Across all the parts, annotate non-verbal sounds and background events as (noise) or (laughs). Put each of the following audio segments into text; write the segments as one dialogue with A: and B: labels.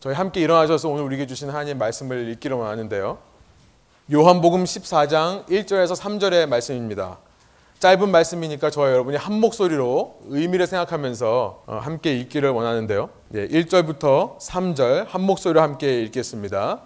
A: 저희 함께 일어나셔서 오늘 우리에게 주신 하나님의 말씀을 읽기를 원하는데요. 요한복음 14장 1절에서 3절의 말씀입니다. 짧은 말씀이니까 저와 여러분이 한 목소리로 의미를 생각하면서 어, 함께 읽기를 원하는데요. 1절부터 3절 한 목소리로 함께 읽겠습니다.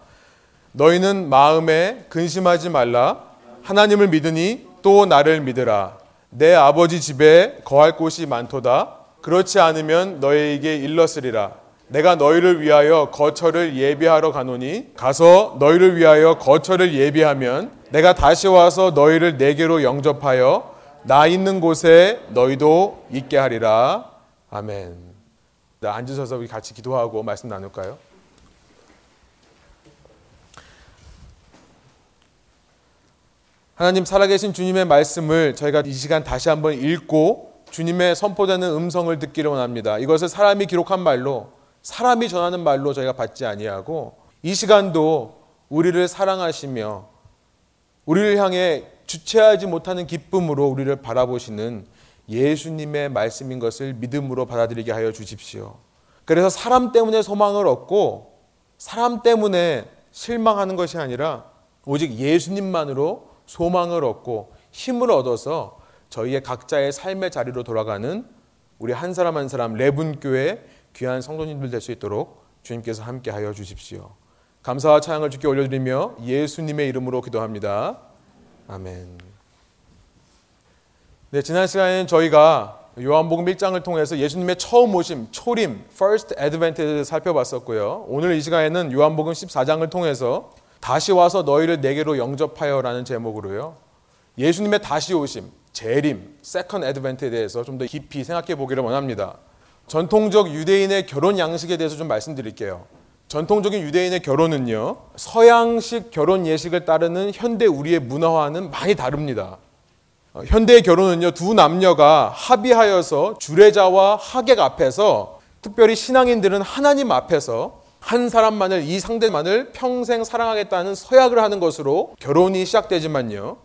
A: 너희는 마음에 근심하지 말라. 하나님을 믿으니 또 나를 믿으라. 내 아버지 집에 거할 곳이 많도다. 그렇지 않으면 너희에게 일렀으리라. 내가 너희를 위하여 거처를 예비하러 가노니 가서 너희를 위하여 거처를 예비하면 내가 다시 와서 너희를 내게로 영접하여 나 있는 곳에 너희도 있게 하리라. 아멘. 앉으셔서 우리 같이 기도하고 말씀 나눌까요? 하나님 살아계신 주님의 말씀을 저희가 이 시간 다시 한번 읽고 주님의 선포되는 음성을 듣기를 원합니다. 이것을 사람이 기록한 말로 사람이 전하는 말로 저희가 받지 아니하고 이 시간도 우리를 사랑하시며 우리를 향해 주체하지 못하는 기쁨으로 우리를 바라보시는 예수님의 말씀인 것을 믿음으로 받아들이게 하여 주십시오. 그래서 사람 때문에 소망을 얻고 사람 때문에 실망하는 것이 아니라 오직 예수님만으로 소망을 얻고 힘을 얻어서 저희의 각자의 삶의 자리로 돌아가는 우리 한 사람 한 사람 레분교회 귀한 성도님들 될 수 있도록 주님께서 함께 하여 주십시오. 감사와 찬양을 주께 올려드리며 예수님의 이름으로 기도합니다. 아멘. 네, 지난 시간에는 저희가 요한복음 1장을 통해서 예수님의 처음 오심, 초림, first advent를 살펴봤었고요. 오늘 이 시간에는 요한복음 14장을 통해서 다시 와서 너희를 내게로 영접하여라는 제목으로요. 예수님의 다시 오심, 재림, second advent에 대해서 좀 더 깊이 생각해 보기를 원합니다. 전통적 유대인의 결혼 양식에 대해서 좀 말씀드릴게요. 전통적인 유대인의 결혼은요, 서양식 결혼 예식을 따르는 현대 우리의 문화와는 많이 다릅니다. 어, 현대의 결혼은요, 두 남녀가 합의하여서 주례자와 하객 앞에서 특별히 신앙인들은 하나님 앞에서 한 사람만을 이 상대만을 평생 사랑하겠다는 서약을 하는 것으로 결혼이 시작되지만요.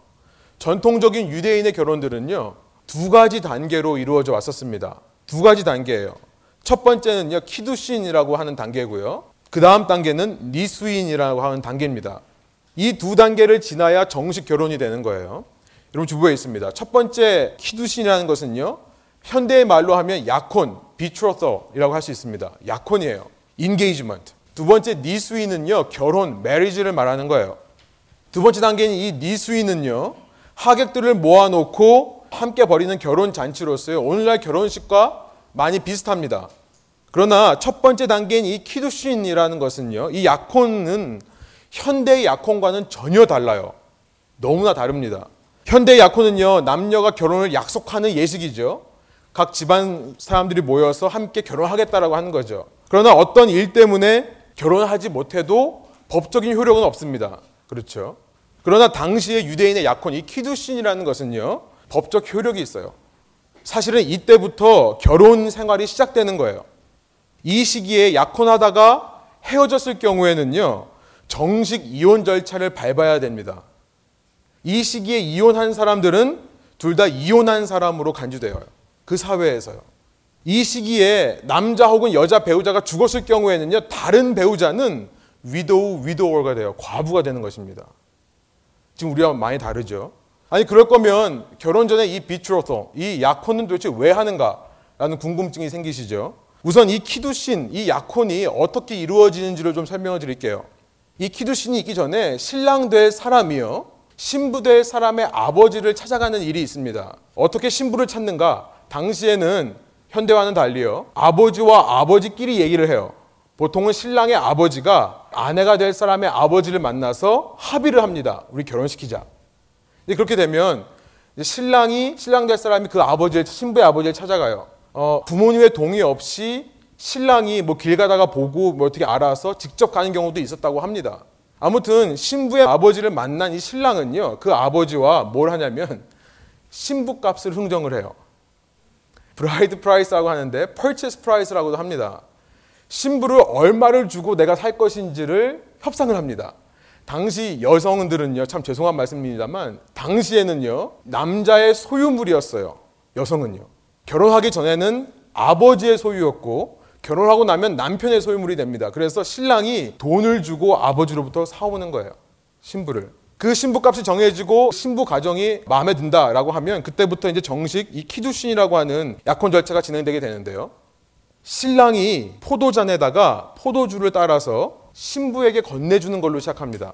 A: 전통적인 유대인의 결혼들은요. 두 가지 단계로 이루어져 왔었습니다. 두 가지 단계예요. 첫 번째는요. קידושין이라고 하는 단계고요. 그 다음 단계는 נישואין이라고 하는 단계입니다. 이 두 단계를 지나야 정식 결혼이 되는 거예요. 여러분 주보에 있습니다. 첫 번째 קידושין이라는 것은요. 현대의 말로 하면 약혼, betrothal이라고 할 수 있습니다. 약혼이에요. Engagement. 두 번째 נישואין은요. 결혼, marriage를 말하는 거예요. 두 번째 단계인 이 니수인은요. 하객들을 모아놓고 함께 벌이는 결혼 잔치로서요. 오늘날 결혼식과 많이 비슷합니다. 그러나 첫 번째 단계인 이 키두신이라는 것은요. 이 약혼은 현대의 약혼과는 전혀 달라요. 너무나 다릅니다. 현대 약혼은요. 남녀가 결혼을 약속하는 예식이죠. 각 집안 사람들이 모여서 함께 결혼하겠다라고 하는 거죠. 그러나 어떤 일 때문에 결혼하지 못해도 법적인 효력은 없습니다. 그렇죠? 그러나 당시의 유대인의 약혼, 이 키두신이라는 것은요, 법적 효력이 있어요. 사실은 이때부터 결혼 생활이 시작되는 거예요. 이 시기에 약혼하다가 헤어졌을 경우에는요, 정식 이혼 절차를 밟아야 됩니다. 이 시기에 이혼한 사람들은 둘 다 이혼한 사람으로 간주되어요. 그 사회에서요. 이 시기에 남자 혹은 여자 배우자가 죽었을 경우에는요, 다른 배우자는 위도우, 위도워가 돼요. 과부가 되는 것입니다. 지금 우리와 많이 다르죠. 아니 그럴 거면 결혼 전에 이 비트로토, 이 약혼은 도대체 왜 하는가라는 궁금증이 생기시죠. 우선 이 키두신, 이 약혼이 어떻게 이루어지는지를 좀 설명을 드릴게요. 이 키두신이 있기 전에 신랑 될 사람이요. 신부 될 사람의 아버지를 찾아가는 일이 있습니다. 어떻게 신부를 찾는가? 당시에는 현대와는 달리요. 아버지와 아버지끼리 얘기를 해요. 보통은 신랑의 아버지가 아내가 될 사람의 아버지를 만나서 합의를 합니다. 우리 결혼시키자. 그렇게 되면 신랑이 신랑 될 사람이 그 아버지를 신부의 아버지를 찾아가요. 어, 부모님의 동의 없이 신랑이 뭐 길 가다가 보고 뭐 어떻게 알아서 직접 가는 경우도 있었다고 합니다. 아무튼 신부의 아버지를 만난 이 신랑은요 그 아버지와 뭘 하냐면 신부 값을 흥정을 해요. bride price라고 하는데 purchase price라고도 합니다. 신부를 얼마를 주고 내가 살 것인지를 협상을 합니다. 당시 여성들은요, 참 죄송한 말씀입니다만, 당시에는요, 남자의 소유물이었어요. 여성은요. 결혼하기 전에는 아버지의 소유였고, 결혼하고 나면 남편의 소유물이 됩니다. 그래서 신랑이 돈을 주고 아버지로부터 사오는 거예요. 신부를. 그 신부값이 정해지고 신부 가정이 마음에 든다라고 하면 그때부터 이제 정식 이 키두신이라고 하는 약혼 절차가 진행되게 되는데요. 신랑이 포도잔에다가 포도주를 따라서 신부에게 건네주는 걸로 시작합니다.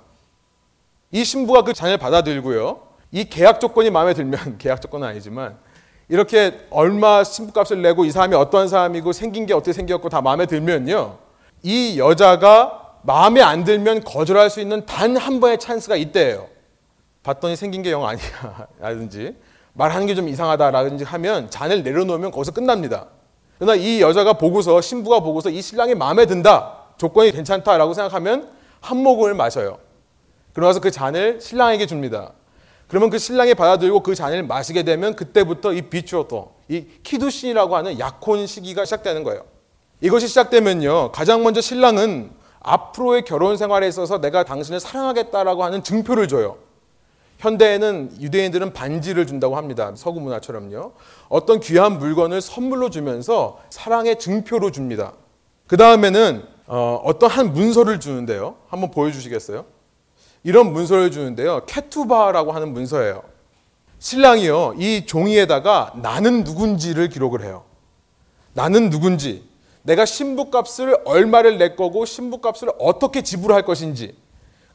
A: 이 신부가 그 잔을 받아들고요. 이 계약 조건이 마음에 들면 (laughs) 계약 조건은 아니지만 이렇게 얼마 신부값을 내고 이 사람이 어떤 사람이고 생긴 게 어떻게 생겼고 다 마음에 들면요. 이 여자가 마음에 안 들면 거절할 수 있는 단 한 번의 찬스가 이때예요. 봤더니 생긴 게 영 아니야. (laughs) 라든지 말하는 게 좀 이상하다라든지 하면 잔을 내려놓으면 거기서 끝납니다. 그러나 이 여자가 보고서 신부가 보고서 이 신랑이 마음에 든다. 조건이 괜찮다라고 생각하면 한 모금을 마셔요. 그러면서 그 잔을 신랑에게 줍니다. 그러면 그 신랑이 받아들고 그 잔을 마시게 되면 그때부터 이 비추어도 이 키두신이라고 하는 약혼 시기가 시작되는 거예요. 이것이 시작되면요. 가장 먼저 신랑은 앞으로의 결혼 생활에 있어서 내가 당신을 사랑하겠다라고 하는 증표를 줘요. 현대에는 유대인들은 반지를 준다고 합니다. 서구 문화처럼요. 어떤 귀한 물건을 선물로 주면서 사랑의 증표로 줍니다. 그 다음에는 어, 떤 한 문서를 주는데요. 한번 보여주시겠어요? 이런 문서를 주는데요. 케투바라고 하는 문서예요. 신랑이요. 이 종이에다가 나는 누군지를 기록을 해요. 나는 누군지, 내가 신부값을 얼마를 낼 거고 신부값을 어떻게 지불할 것인지,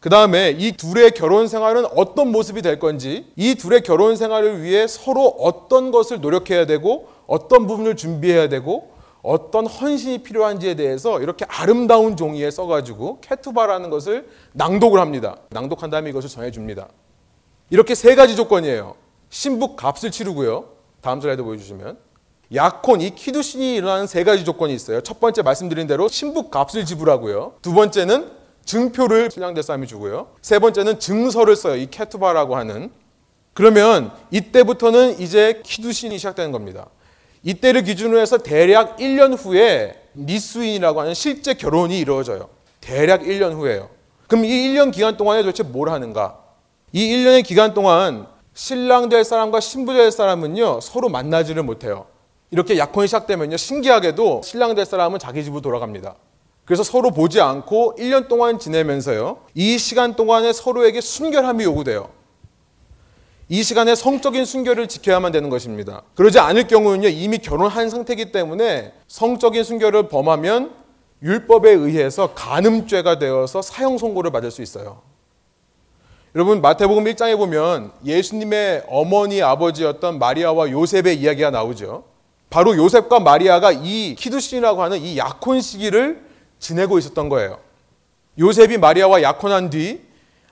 A: 그 다음에 이 둘의 결혼 생활은 어떤 모습이 될 건지, 이 둘의 결혼 생활을 위해 서로 어떤 것을 노력해야 되고, 어떤 부분을 준비해야 되고, 어떤 헌신이 필요한지에 대해서 이렇게 아름다운 종이에 써가지고 케투바라는 것을 낭독을 합니다. 낭독한 다음에 이것을 전해줍니다. 이렇게 세 가지 조건이에요. 신부 값을 치르고요. 다음 슬라이드 보여주시면. 약혼, 이 키두신이 일어나는 세 가지 조건이 있어요. 첫 번째 말씀드린 대로 신부 값을 지불하고요. 두 번째는 증표를 신랑대 사람이 주고요. 세 번째는 증서를 써요. 이 케투바라고 하는. 그러면 이때부터는 이제 키두신이 시작되는 겁니다. 이때를 기준으로 해서 대략 1년 후에 니수인이라고 하는 실제 결혼이 이루어져요. 대략 1년 후에요. 그럼 이 1년 기간 동안에 도대체 뭘 하는가? 이 1년의 기간 동안 신랑 될 사람과 신부 될 사람은요, 서로 만나지를 못해요. 이렇게 약혼이 시작되면요, 신기하게도 신랑 될 사람은 자기 집으로 돌아갑니다. 그래서 서로 보지 않고 1년 동안 지내면서요, 이 시간 동안에 서로에게 순결함이 요구돼요. 이 시간에 성적인 순결을 지켜야만 되는 것입니다. 그러지 않을 경우는요, 이미 결혼한 상태이기 때문에 성적인 순결을 범하면 율법에 의해서 간음죄가 되어서 사형 선고를 받을 수 있어요. 여러분 마태복음 1장에 보면 예수님의 어머니 아버지였던 마리아와 요셉의 이야기가 나오죠. 바로 요셉과 마리아가 이 키두신이라고 하는 이 약혼 시기를 지내고 있었던 거예요. 요셉이 마리아와 약혼한 뒤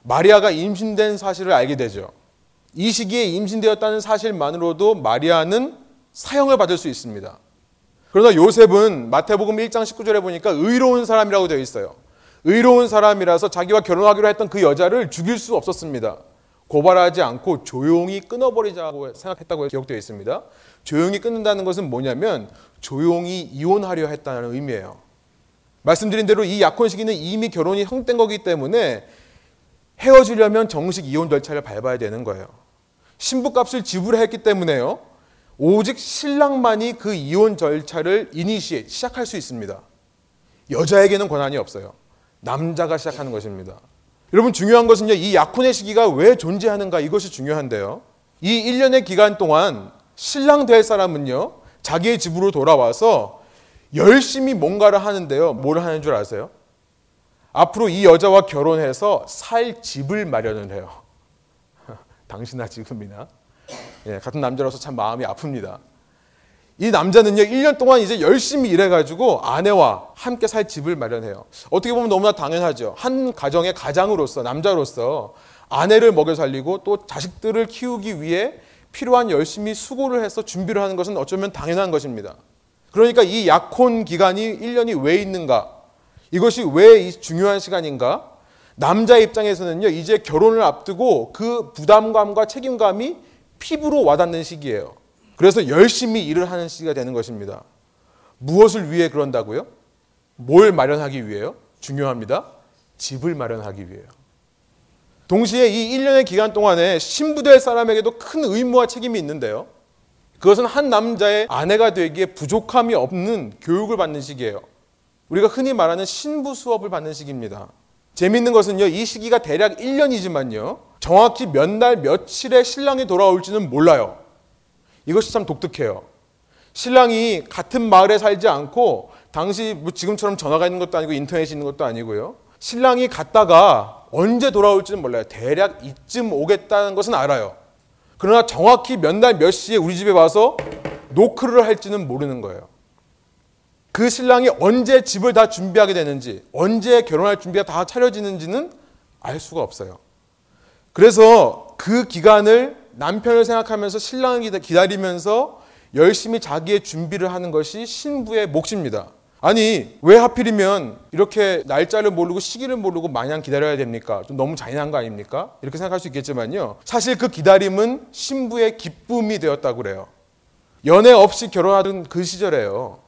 A: 마리아가 임신된 사실을 알게 되죠. 이 시기에 임신되었다는 사실만으로도 마리아는 사형을 받을 수 있습니다. 그러나 요셉은 마태복음 1장 19절에 보니까 의로운 사람이라고 되어 있어요. 의로운 사람이라서 자기와 결혼하기로 했던 그 여자를 죽일 수 없었습니다. 고발하지 않고 조용히 끊어버리자고 생각했다고 기록되어 있습니다. 조용히 끊는다는 것은 뭐냐면 조용히 이혼하려 했다는 의미예요. 말씀드린 대로 이 약혼 시기는 이미 결혼이 형된 거기 때문에 헤어지려면 정식 이혼 절차를 밟아야 되는 거예요. 신부값을 지불했기 때문에요. 오직 신랑만이 그 이혼 절차를 이니시에 시작할 수 있습니다. 여자에게는 권한이 없어요. 남자가 시작하는 것입니다. 여러분 중요한 것은요. 이 약혼의 시기가 왜 존재하는가 이것이 중요한데요. 이 1년의 기간 동안 신랑 될 사람은요. 자기의 집으로 돌아와서 열심히 뭔가를 하는데요. 뭘 하는 줄 아세요? 앞으로 이 여자와 결혼해서 살 집을 마련을 해요. 당신아 지금이나 예, 같은 남자로서 참 마음이 아픕니다. 이 남자는요 1년 동안 이제 열심히 일해가지고 아내와 함께 살 집을 마련해요. 어떻게 보면 너무나 당연하죠. 한 가정의 가장으로서 남자로서 아내를 먹여 살리고 또 자식들을 키우기 위해 필요한 열심히 수고를 해서 준비를 하는 것은 어쩌면 당연한 것입니다. 그러니까 이 약혼 기간이 1년이 왜 있는가? 이것이 왜 중요한 시간인가? 남자 입장에서는요, 이제 결혼을 앞두고 그 부담감과 책임감이 피부로 와닿는 시기예요. 그래서 열심히 일을 하는 시기가 되는 것입니다. 무엇을 위해 그런다고요? 뭘 마련하기 위해요? 중요합니다. 집을 마련하기 위해요. 동시에 이 1년의 기간 동안에 신부될 사람에게도 큰 의무와 책임이 있는데요. 그것은 한 남자의 아내가 되기에 부족함이 없는 교육을 받는 시기예요. 우리가 흔히 말하는 신부 수업을 받는 시기입니다. 재밌는 것은요, 이 시기가 대략 1년이지만요, 정확히 몇 날, 며칠에 신랑이 돌아올지는 몰라요. 이것이 참 독특해요. 신랑이 같은 마을에 살지 않고, 당시 뭐 지금처럼 전화가 있는 것도 아니고 인터넷이 있는 것도 아니고요. 신랑이 갔다가 언제 돌아올지는 몰라요. 대략 이쯤 오겠다는 것은 알아요. 그러나 정확히 몇 날 몇 시에 우리 집에 와서 노크를 할지는 모르는 거예요. 그 신랑이 언제 집을 다 준비하게 되는지, 언제 결혼할 준비가 다 차려지는지는 알 수가 없어요. 그래서 그 기간을 남편을 생각하면서 신랑을 기다리면서 열심히 자기의 준비를 하는 것이 신부의 몫입니다. 아니, 왜 하필이면 이렇게 날짜를 모르고 시기를 모르고 마냥 기다려야 됩니까? 좀 너무 잔인한 거 아닙니까? 이렇게 생각할 수 있겠지만요. 사실 그 기다림은 신부의 기쁨이 되었다고 그래요. 연애 없이 결혼하던 그 시절에요.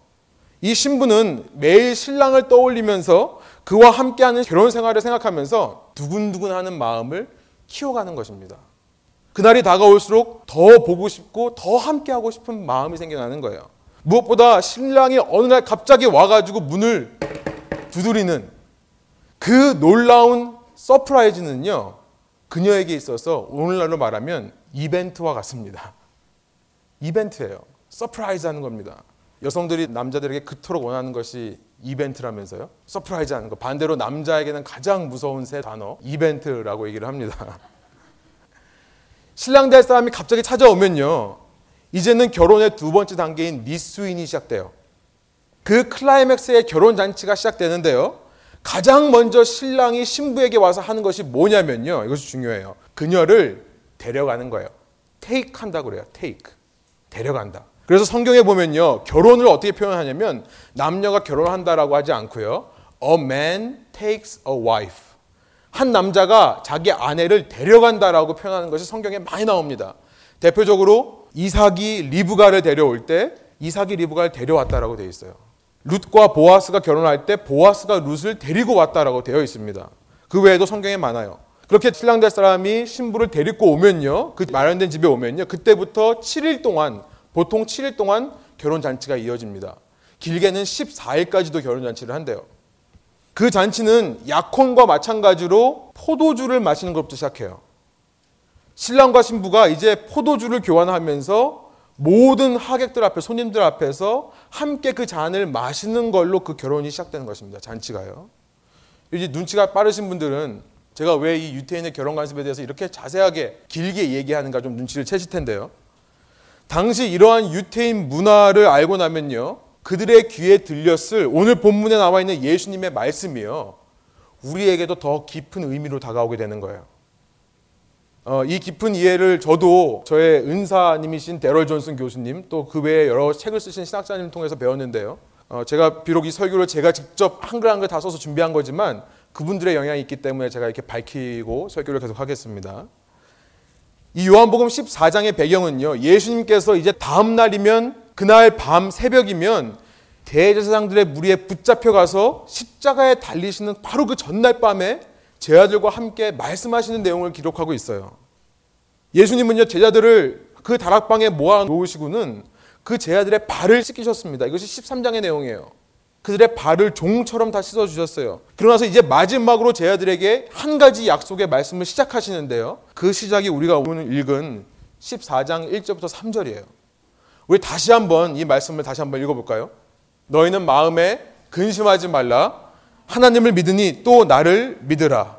A: 이 신부는 매일 신랑을 떠올리면서 그와 함께하는 결혼 생활을 생각하면서 두근두근 하는 마음을 키워가는 것입니다. 그날이 다가올수록 더 보고 싶고 더 함께하고 싶은 마음이 생겨나는 거예요. 무엇보다 신랑이 어느 날 갑자기 와가지고 문을 두드리는 그 놀라운 surprise는요, 그녀에게 있어서 오늘날로 말하면 이벤트와 같습니다. 이벤트예요. surprise 하는 겁니다. 여성들이 남자들에게 그토록 원하는 것이 이벤트라면서요. surprise 하는 거. 반대로 남자에게는 가장 무서운 세 단어, 이벤트라고 얘기를 합니다. (laughs) 신랑 될 사람이 갑자기 찾아오면요. 이제는 결혼의 두 번째 단계인 니수인이 시작돼요. 그 클라이맥스의 결혼 잔치가 시작되는데요. 가장 먼저 신랑이 신부에게 와서 하는 것이 뭐냐면요. 이것이 중요해요. 그녀를 데려가는 거예요. 테이크 한다고 그래요. 테이크. 데려간다. 그래서 성경에 보면요. 결혼을 어떻게 표현하냐면 남녀가 결혼한다라고 하지 않고요. A man takes a wife. 한 남자가 자기 아내를 데려간다라고 표현하는 것이 성경에 많이 나옵니다. 대표적으로 이삭이 리브가를 데려올 때 이삭이 리브가를 데려왔다라고 되어 있어요. 룻과 보아스가 결혼할 때 보아스가 룻을 데리고 왔다라고 되어 있습니다. 그 외에도 성경에 많아요. 그렇게 신랑 될 사람이 신부를 데리고 오면요. 그 마련된 집에 오면요. 그때부터 7일 동안 보통 7일 동안 결혼 잔치가 이어집니다. 길게는 14일까지도 결혼 잔치를 한대요. 그 잔치는 약혼과 마찬가지로 포도주를 마시는 것부터 시작해요. 신랑과 신부가 이제 포도주를 교환하면서 모든 하객들 앞에 손님들 앞에서 함께 그 잔을 마시는 걸로 그 결혼이 시작되는 것입니다. 잔치가요. 이제 눈치가 빠르신 분들은 제가 왜 이 유태인의 결혼 관습에 대해서 이렇게 자세하게 길게 얘기하는가 좀 눈치를 채실 텐데요. 당시 이러한 유태인 문화를 알고 나면요. 그들의 귀에 들렸을 오늘 본문에 나와 있는 예수님의 말씀이요. 우리에게도 더 깊은 의미로 다가오게 되는 거예요. 어, 이 깊은 이해를 저도 저의 은사님이신 데럴 존슨 교수님 또 그 외에 여러 책을 쓰신 신학자님 통해서 배웠는데요. 어, 제가 비록 이 설교를 제가 직접 한글 한글 다 써서 준비한 거지만 그분들의 영향이 있기 때문에 제가 이렇게 밝히고 설교를 계속 하겠습니다. 이 요한복음 14장의 배경은요. 예수님께서 이제 다음 날이면 그날 밤 새벽이면 대제사장들의 무리에 붙잡혀 가서 십자가에 달리시는 바로 그 전날 밤에 제자들과 함께 말씀하시는 내용을 기록하고 있어요. 예수님은요 제자들을 그 다락방에 모아 놓으시고는 그 제자들의 발을 씻기셨습니다. 이것이 13장의 내용이에요. 그들의 발을 종처럼 다 씻어 주셨어요. 그러나서 이제 마지막으로 제자들에게 한 가지 약속의 말씀을 시작하시는데요. 그 시작이 우리가 오늘 읽은 14장 1절부터 3절이에요. 우리 다시 한번 이 말씀을 다시 한번 읽어볼까요? 너희는 마음에 근심하지 말라. 하나님을 믿으니 또 나를 믿으라.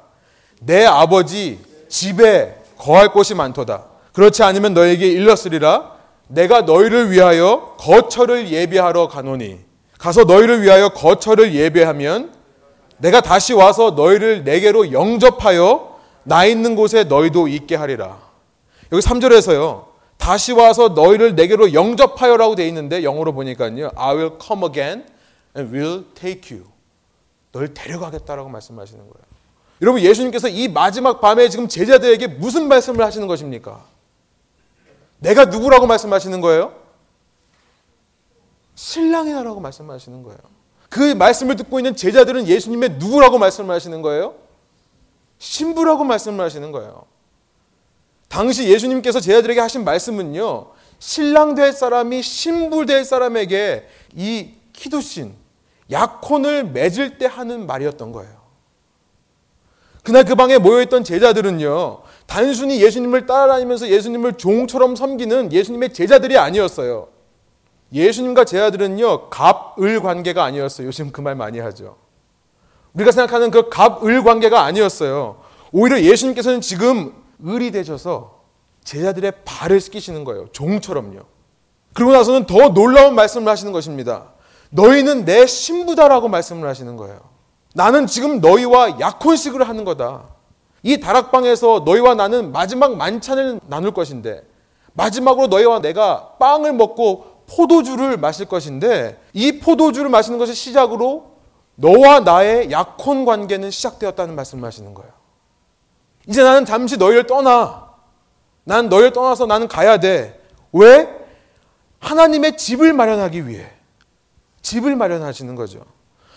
A: 내 아버지 집에 거할 곳이 많도다. 그렇지 않으면 너에게 일렀으리라. 내가 너희를 위하여 거처를 예비하러 가노니 가서 너희를 위하여 거처를 예배하면 내가 다시 와서 너희를 내게로 영접하여 나 있는 곳에 너희도 있게 하리라. 여기 3절에서요. 다시 와서 너희를 내게로 영접하여라고 돼 있는데 영어로 보니까요. I will come again and will take you. 널 데려가겠다라고 말씀하시는 거예요. 여러분 예수님께서 이 마지막 밤에 지금 제자들에게 무슨 말씀을 하시는 것입니까? 내가 누구라고 말씀하시는 거예요? 신랑이라고 말씀하시는 거예요. 그 말씀을 듣고 있는 제자들은 예수님의 누구라고 말씀하시는 거예요? 신부라고 말씀을 하시는 거예요. 당시 예수님께서 제자들에게 하신 말씀은요. 신랑 될 사람이 신부 될 사람에게 이 키두신, 약혼을 맺을 때 하는 말이었던 거예요. 그날 그 방에 모여있던 제자들은요, 단순히 예수님을 따라다니면서 예수님을 종처럼 섬기는 예수님의 제자들이 아니었어요. 예수님과 제자들은요, 갑을 관계가 아니었어요. 요즘 그 말 많이 하죠. 우리가 생각하는 그 갑을 관계가 아니었어요. 오히려 예수님께서는 지금 을이 되셔서 제자들의 발을 씻기시는 거예요. 종처럼요. 그리고 나서는 더 놀라운 말씀을 하시는 것입니다. 너희는 내 신부다라고 말씀을 하시는 거예요. 나는 지금 너희와 약혼식을 하는 거다. 이 다락방에서 너희와 나는 마지막 만찬을 나눌 것인데 마지막으로 너희와 내가 빵을 먹고 포도주를 마실 것인데 이 포도주를 마시는 것을 시작으로 너와 나의 약혼 관계는 시작되었다는 말씀을 하시는 거예요. 이제 나는 잠시 너희를 떠나. 난 너희를 떠나서 나는 가야 돼. 왜? 하나님의 집을 마련하기 위해. 집을 마련하시는 거죠.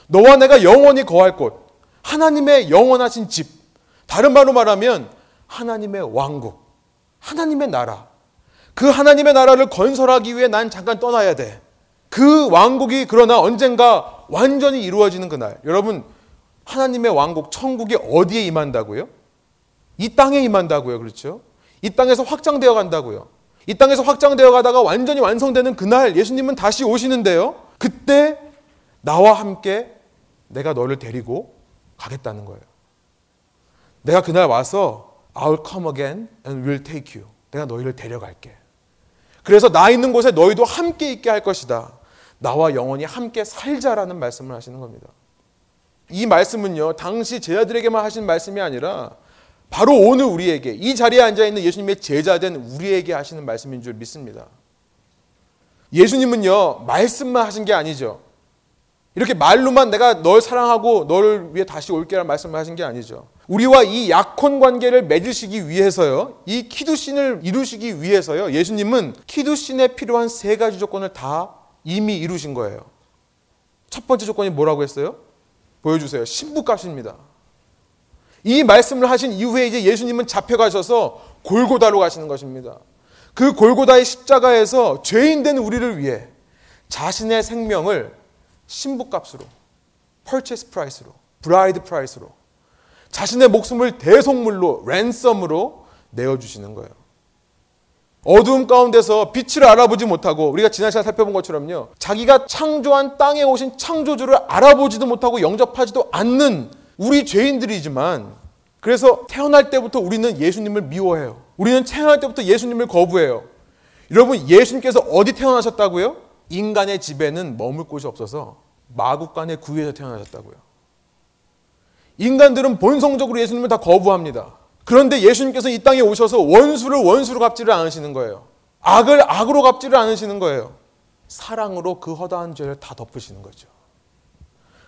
A: 너와 내가 영원히 거할 곳. 하나님의 영원하신 집. 다른 말로 말하면 하나님의 왕국. 하나님의 나라. 그 하나님의 나라를 건설하기 위해 난 잠깐 떠나야 돼. 그 왕국이 그러나 언젠가 완전히 이루어지는 그날. 여러분, 하나님의 왕국, 천국이 어디에 임한다고요? 이 땅에 임한다고요. 그렇죠? 이 땅에서 확장되어 간다고요. 이 땅에서 확장되어 가다가 완전히 완성되는 그날 예수님은 다시 오시는데요. 그때 나와 함께 내가 너를 데리고 가겠다는 거예요. 내가 그날 와서 I'll come again and will take you. 내가 너희를 데려갈게. 그래서 나 있는 곳에 너희도 함께 있게 할 것이다. 나와 영원히 함께 살자라는 말씀을 하시는 겁니다. 이 말씀은요, 당시 제자들에게만 하신 말씀이 아니라 바로 오늘 우리에게 이 자리에 앉아 있는 예수님의 제자된 우리에게 하시는 말씀인 줄 믿습니다. 예수님은요, 말씀만 하신 게 아니죠. 이렇게 말로만 내가 널 사랑하고 너를 위해 다시 올게라는 말씀을 하신 게 아니죠. 우리와 이 약혼 관계를 맺으시기 위해서요. 이 키두신을 이루시기 위해서요. 예수님은 키두신에 필요한 세 가지 조건을 다 이미 이루신 거예요. 첫 번째 조건이 뭐라고 했어요? 보여주세요. 신부값입니다. 이 말씀을 하신 이후에 이제 예수님은 잡혀가셔서 골고다로 가시는 것입니다. 그 골고다의 십자가에서 죄인된 우리를 위해 자신의 생명을 신부값으로, purchase price로, bride price로, 자신의 목숨을 대속물로, 랜섬으로 내어주시는 거예요. 어두움 가운데서 빛을 알아보지 못하고 우리가 지난 시간 살펴본 것처럼요. 자기가 창조한 땅에 오신 창조주를 알아보지도 못하고 영접하지도 않는 우리 죄인들이지만 그래서 태어날 때부터 우리는 예수님을 미워해요. 우리는 태어날 때부터 예수님을 거부해요. 여러분 예수님께서 어디 태어나셨다고요? 인간의 집에는 머물 곳이 없어서 마국간의 구유에서 태어나셨다고요. 인간들은 본성적으로 예수님을 다 거부합니다. 그런데 예수님께서 이 땅에 오셔서 원수를 원수로 갚지를 않으시는 거예요. 악을 악으로 갚지를 않으시는 거예요. 사랑으로 그 허다한 죄를 다 덮으시는 거죠.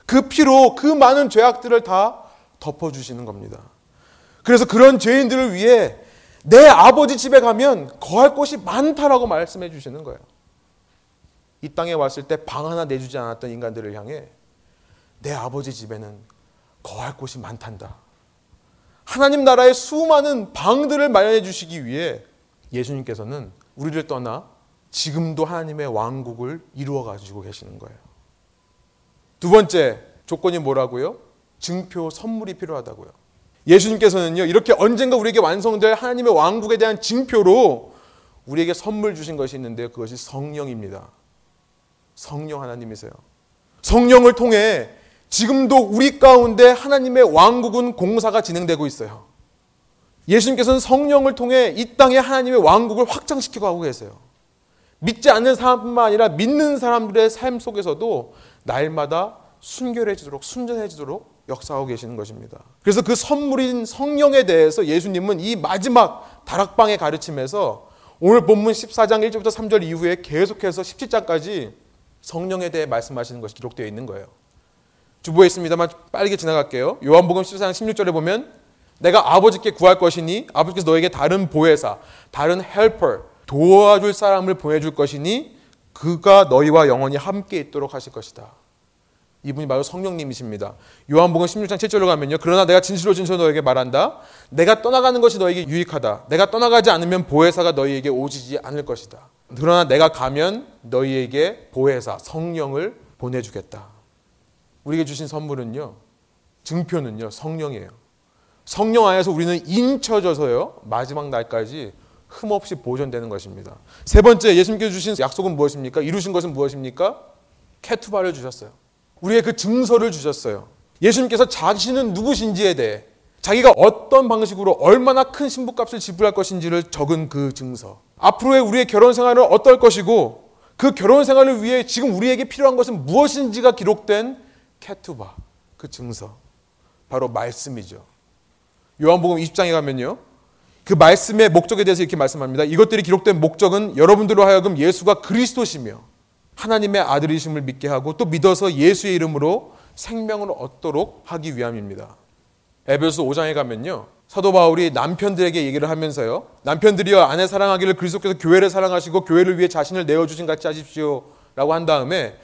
A: 그 피로 그 많은 죄악들을 다 덮어주시는 겁니다. 그래서 그런 죄인들을 위해 내 아버지 집에 가면 거할 곳이 많다라고 말씀해 주시는 거예요. 이 땅에 왔을 때 방 하나 내주지 않았던 인간들을 향해 내 아버지 집에는 거할 곳이 많단다. 하나님 나라의 수많은 방들을 마련해 주시기 위해 예수님께서는 우리를 떠나 지금도 하나님의 왕국을 이루어 가지고 계시는 거예요. 두 번째 조건이 뭐라고요? 증표 선물이 필요하다고요. 예수님께서는요, 이렇게 언젠가 우리에게 완성될 하나님의 왕국에 대한 증표로 우리에게 선물 주신 것이 있는데요. 그것이 성령입니다. 성령 하나님이세요. 성령을 통해 지금도 우리 가운데 하나님의 왕국은 공사가 진행되고 있어요. 예수님께서는 성령을 통해 이 땅에 하나님의 왕국을 확장시키고 가고 계세요. 믿지 않는 사람뿐만 아니라 믿는 사람들의 삶 속에서도 날마다 순결해지도록 순전해지도록 역사하고 계시는 것입니다. 그래서 그 선물인 성령에 대해서 예수님은 이 마지막 다락방의 가르침에서 오늘 본문 14장 1절부터 3절 이후에 계속해서 17장까지 성령에 대해 말씀하시는 것이 기록되어 있는 거예요. 주보했습니다만 빠르게 지나갈게요. 요한복음 14장 16절에 보면 내가 아버지께 구할 것이니 아버지께서 너에게 다른 보혜사, 다른 헬퍼, 도와줄 사람을 보내줄 것이니 그가 너희와 영원히 함께 있도록 하실 것이다. 이분이 바로 성령님이십니다. 요한복음 16장 7절로 가면요. 그러나 내가 진실로 진실로 너에게 말한다. 내가 떠나가는 것이 너에게 유익하다. 내가 떠나가지 않으면 보혜사가 너희에게 오지지 않을 것이다. 그러나 내가 가면 너희에게 보혜사 성령을 보내주겠다. 우리에게 주신 선물은요. 증표는요. 성령이에요. 성령 안에서 우리는 인쳐져서요. 마지막 날까지 흠없이 보존되는 것입니다. 세 번째 예수님께서 주신 약속은 무엇입니까? 이루신 것은 무엇입니까? 케투바를 주셨어요. 우리의 그 증서를 주셨어요. 예수님께서 자신은 누구신지에 대해 자기가 어떤 방식으로 얼마나 큰 신부값을 지불할 것인지를 적은 그 증서. 앞으로의 우리의 결혼 생활은 어떨 것이고 그 결혼 생활을 위해 지금 우리에게 필요한 것은 무엇인지가 기록된 케투바, 그 증서. 바로 말씀이죠. 요한복음 20장에 가면요. 그 말씀의 목적에 대해서 이렇게 말씀합니다. 이것들이 기록된 목적은 여러분들로 하여금 예수가 그리스도시며 하나님의 아들이심을 믿게 하고 또 믿어서 예수의 이름으로 생명을 얻도록 하기 위함입니다. 에베소 5장에 가면요. 사도 바울이 남편들에게 얘기를 하면서요. 남편들이여 아내 사랑하기를 그리스도께서 교회를 사랑하시고 교회를 위해 자신을 내어 주신 같이 하십시오라고 한 다음에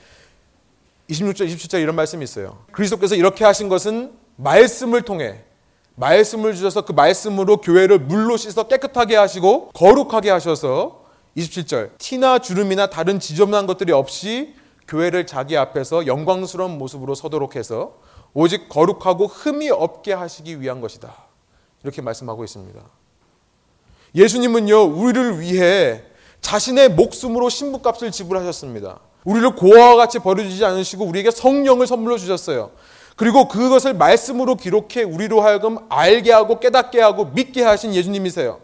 A: 26절 27절 이런 말씀이 있어요. 그리스도께서 이렇게 하신 것은 말씀을 통해 말씀을 주셔서 그 말씀으로 교회를 물로 씻어 깨끗하게 하시고 거룩하게 하셔서 27절 티나 주름이나 다른 지저분한 것들이 없이 교회를 자기 앞에서 영광스러운 모습으로 서도록 해서 오직 거룩하고 흠이 없게 하시기 위한 것이다. 이렇게 말씀하고 있습니다. 예수님은요, 우리를 위해 자신의 목숨으로 신부값을 지불하셨습니다. 우리를 고아와 같이 버려주지 않으시고 우리에게 성령을 선물로 주셨어요. 그리고 그것을 말씀으로 기록해 우리로 하여금 알게 하고 깨닫게 하고 믿게 하신 예수님이세요.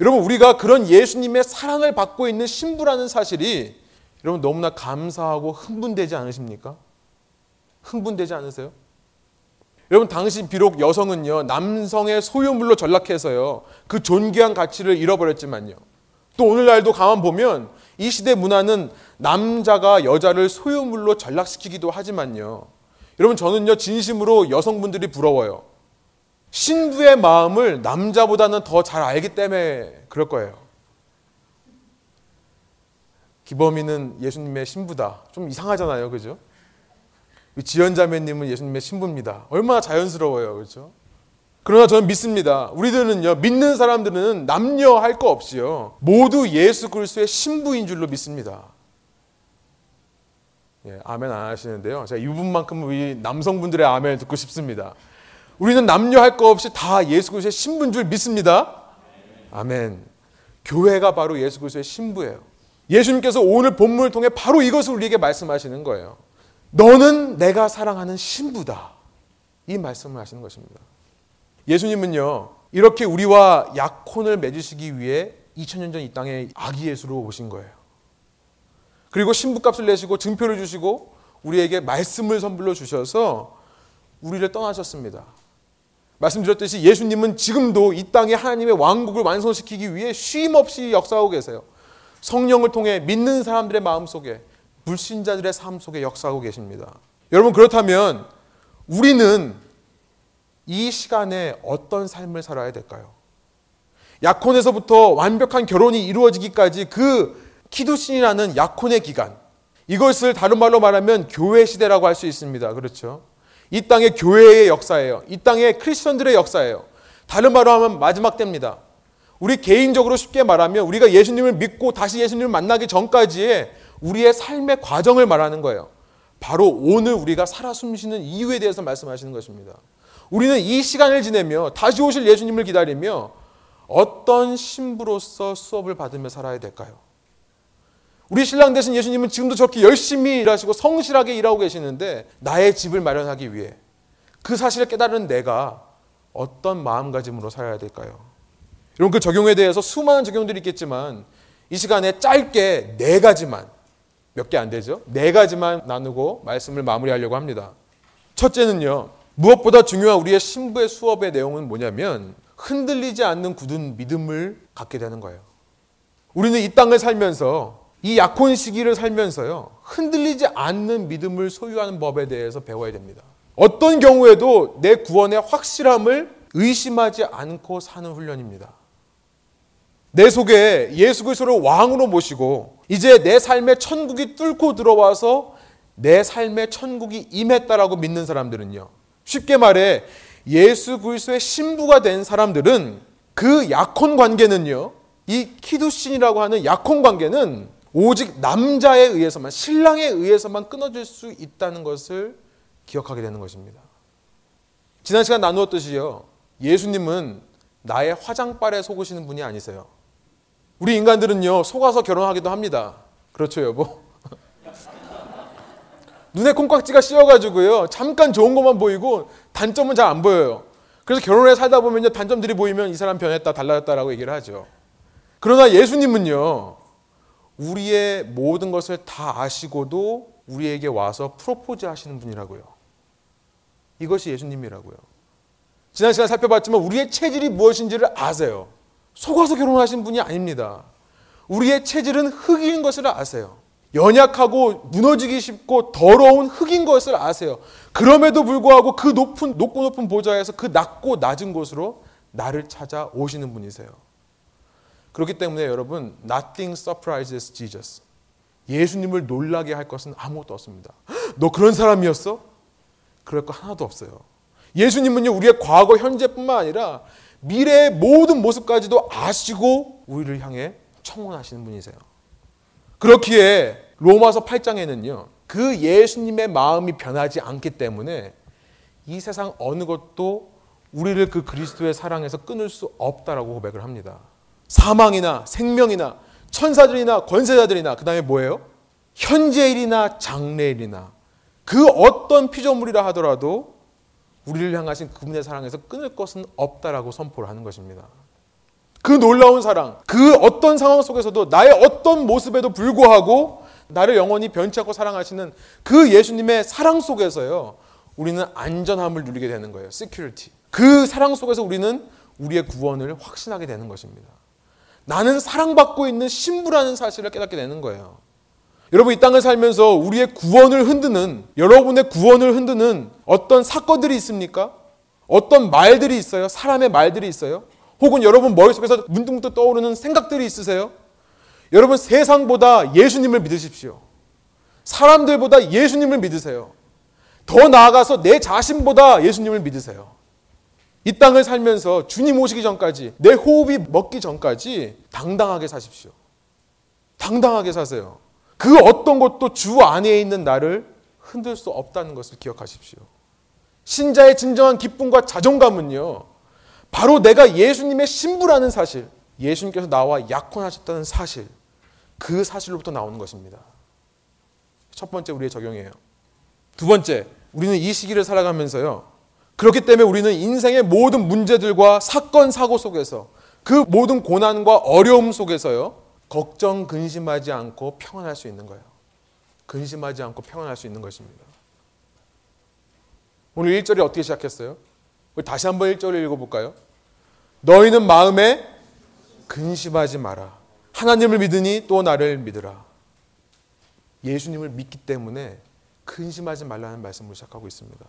A: 여러분, 우리가 그런 예수님의 사랑을 받고 있는 신부라는 사실이 여러분 너무나 감사하고 흥분되지 않으십니까? 흥분되지 않으세요? 여러분 당시 비록 여성은요 남성의 소유물로 전락해서요 그 존귀한 가치를 잃어버렸지만요 또 오늘날도 가만 보면 이 시대 문화는 남자가 여자를 소유물로 전락시키기도 하지만요 여러분 저는요 진심으로 여성분들이 부러워요 신부의 마음을 남자보다는 더 잘 알기 때문에 그럴 거예요 기범이는 예수님의 신부다 좀 이상하잖아요 그죠 지연자매님은 예수님의 신부입니다. 얼마나 자연스러워요. 그렇죠? 그러나 저는 믿습니다. 우리들은요, 믿는 사람들은 남녀 할 거 없이요, 모두 예수 그리스도의 신부인 줄로 믿습니다. 예, 아멘 안 하시는데요. 제가 이분만큼 우리 남성분들의 아멘을 듣고 싶습니다. 우리는 남녀 할 거 없이 다 예수 그리스도의 신부인 줄 믿습니다. 아멘. 교회가 바로 예수 그리스도의 신부예요. 예수님께서 오늘 본문을 통해 바로 이것을 우리에게 말씀하시는 거예요. 너는 내가 사랑하는 신부다. 이 말씀을 하시는 것입니다. 예수님은요, 이렇게 우리와 약혼을 맺으시기 위해 2000년 전 이 땅에 아기 예수로 오신 거예요. 그리고 신부값을 내시고 증표를 주시고 우리에게 말씀을 선물로 주셔서 우리를 떠나셨습니다. 말씀드렸듯이 예수님은 지금도 이 땅에 하나님의 왕국을 완성시키기 위해 쉼 없이 역사하고 계세요. 성령을 통해 믿는 사람들의 마음 속에 불신자들의 삶 속에 역사하고 계십니다. 여러분 그렇다면 우리는 이 시간에 어떤 삶을 살아야 될까요? 약혼에서부터 완벽한 결혼이 이루어지기까지 그 키두신이라는 약혼의 기간 이것을 다른 말로 말하면 교회 시대라고 할 수 있습니다. 그렇죠? 이 땅의 교회의 역사예요. 이 땅의 크리스천들의 역사예요. 다른 말로 하면 마지막 때입니다. 우리 개인적으로 쉽게 말하면 우리가 예수님을 믿고 다시 예수님을 만나기 전까지의 우리의 삶의 과정을 말하는 거예요. 바로 오늘 우리가 살아 숨쉬는 이유에 대해서 말씀하시는 것입니다. 우리는 이 시간을 지내며 다시 오실 예수님을 기다리며 어떤 신부로서 수업을 받으며 살아야 될까요? 우리 신랑 되신 예수님은 지금도 저렇게 열심히 일하시고 성실하게 일하고 계시는데 나의 집을 마련하기 위해 그 사실을 깨달은 내가 어떤 마음가짐으로 살아야 될까요? 여러분 그 적용에 대해서 수많은 적용들이 있겠지만 이 시간에 짧게 네 가지만 몇 개 안 되죠? 네 가지만 나누고 말씀을 마무리하려고 합니다. 첫째는요. 무엇보다 중요한 우리의 신부의 수업의 내용은 뭐냐면 흔들리지 않는 굳은 믿음을 갖게 되는 거예요. 우리는 이 땅을 살면서 이 약혼 시기를 살면서요. 흔들리지 않는 믿음을 소유하는 법에 대해서 배워야 됩니다. 어떤 경우에도 내 구원의 확실함을 의심하지 않고 사는 훈련입니다. 내 속에 예수 그리스도를 왕으로 모시고 이제 내 삶의 천국이 뚫고 들어와서 내 삶의 천국이 임했다라고 믿는 사람들은요. 쉽게 말해 예수 그리스도의 신부가 된 사람들은 그 약혼 관계는요. 이 키두신이라고 하는 약혼 관계는 오직 남자에 의해서만 신랑에 의해서만 끊어질 수 있다는 것을 기억하게 되는 것입니다. 지난 시간 나누었듯이요. 예수님은 나의 화장빨에 속으시는 분이 아니세요. 우리 인간들은요, 속아서 결혼하기도 합니다. 그렇죠, 여보? 눈에 콩깍지가 씌어가지고요, 잠깐 좋은 것만 보이고 단점은 잘 안 보여요. 그래서 결혼해 살다 보면요, 단점들이 보이면 이 사람 변했다, 달라졌다라고 얘기를 하죠. 그러나 예수님은요, 우리의 모든 것을 다 아시고도 우리에게 와서 프로포즈 하시는 분이라고요. 이것이 예수님이라고요. 지난 시간 살펴봤지만 우리의 체질이 무엇인지를 아세요. 속아서 결혼하신 분이 아닙니다. 우리의 체질은 흙인 것을 아세요. 연약하고 무너지기 쉽고 더러운 흙인 것을 아세요. 그럼에도 불구하고 그 높은 높고 높은 보좌에서 그 낮고 낮은 곳으로 나를 찾아 오시는 분이세요. 그렇기 때문에 여러분 nothing surprises Jesus. 예수님을 놀라게 할 것은 아무것도 없습니다. 너 그런 사람이었어? 그럴 거 하나도 없어요. 예수님은요 우리의 과거 현재뿐만 아니라 미래의 모든 모습까지도 아시고 우리를 향해 청원하시는 분이세요. 그렇기에 로마서 8장에는요. 그 예수님의 마음이 변하지 않기 때문에 이 세상 어느 것도 우리를 그 그리스도의 사랑에서 끊을 수 없다라고 고백을 합니다. 사망이나 생명이나 천사들이나 권세자들이나 그다음에 뭐예요? 현재일이나 장래일이나 그 어떤 피조물이라 하더라도 우리를 향하신 그분의 사랑에서 끊을 것은 없다라고 선포를 하는 것입니다. 그 놀라운 사랑, 그 어떤 상황 속에서도 나의 어떤 모습에도 불구하고 나를 영원히 변치 않고 사랑하시는 그 예수님의 사랑 속에서요. 우리는 안전함을 누리게 되는 거예요. security. 그 사랑 속에서 우리는 우리의 구원을 확신하게 되는 것입니다. 나는 사랑받고 있는 신부라는 사실을 깨닫게 되는 거예요. 여러분 이 땅을 살면서 우리의 구원을 흔드는 여러분의 구원을 흔드는 어떤 사건들이 있습니까? 어떤 말들이 있어요? 사람의 말들이 있어요? 혹은 여러분 머릿속에서 문득문득 떠오르는 생각들이 있으세요? 여러분 세상보다 예수님을 믿으십시오. 사람들보다 예수님을 믿으세요. 더 나아가서 내 자신보다 예수님을 믿으세요. 이 땅을 살면서 주님 오시기 전까지 내 호흡이 먹기 전까지 당당하게 사십시오. 당당하게 사세요. 그 어떤 것도 주 안에 있는 나를 흔들 수 없다는 것을 기억하십시오. 신자의 진정한 기쁨과 자존감은요. 바로 내가 예수님의 신부라는 사실, 예수님께서 나와 약혼하셨다는 사실, 그 사실로부터 나오는 것입니다. 첫 번째 우리의 적용이에요. 두 번째, 우리는 이 시기를 살아가면서요. 그렇기 때문에 우리는 인생의 모든 문제들과 사건, 사고 속에서 그 모든 고난과 어려움 속에서요. 걱정, 근심하지 않고 평안할 수 있는 거예요. 근심하지 않고 평안할 수 있는 것입니다. 오늘 1절이 어떻게 시작했어요? 다시 한번 1절을 읽어볼까요? 너희는 마음에 근심하지 마라. 하나님을 믿으니 또 나를 믿으라. 예수님을 믿기 때문에 근심하지 말라는 말씀을 시작하고 있습니다.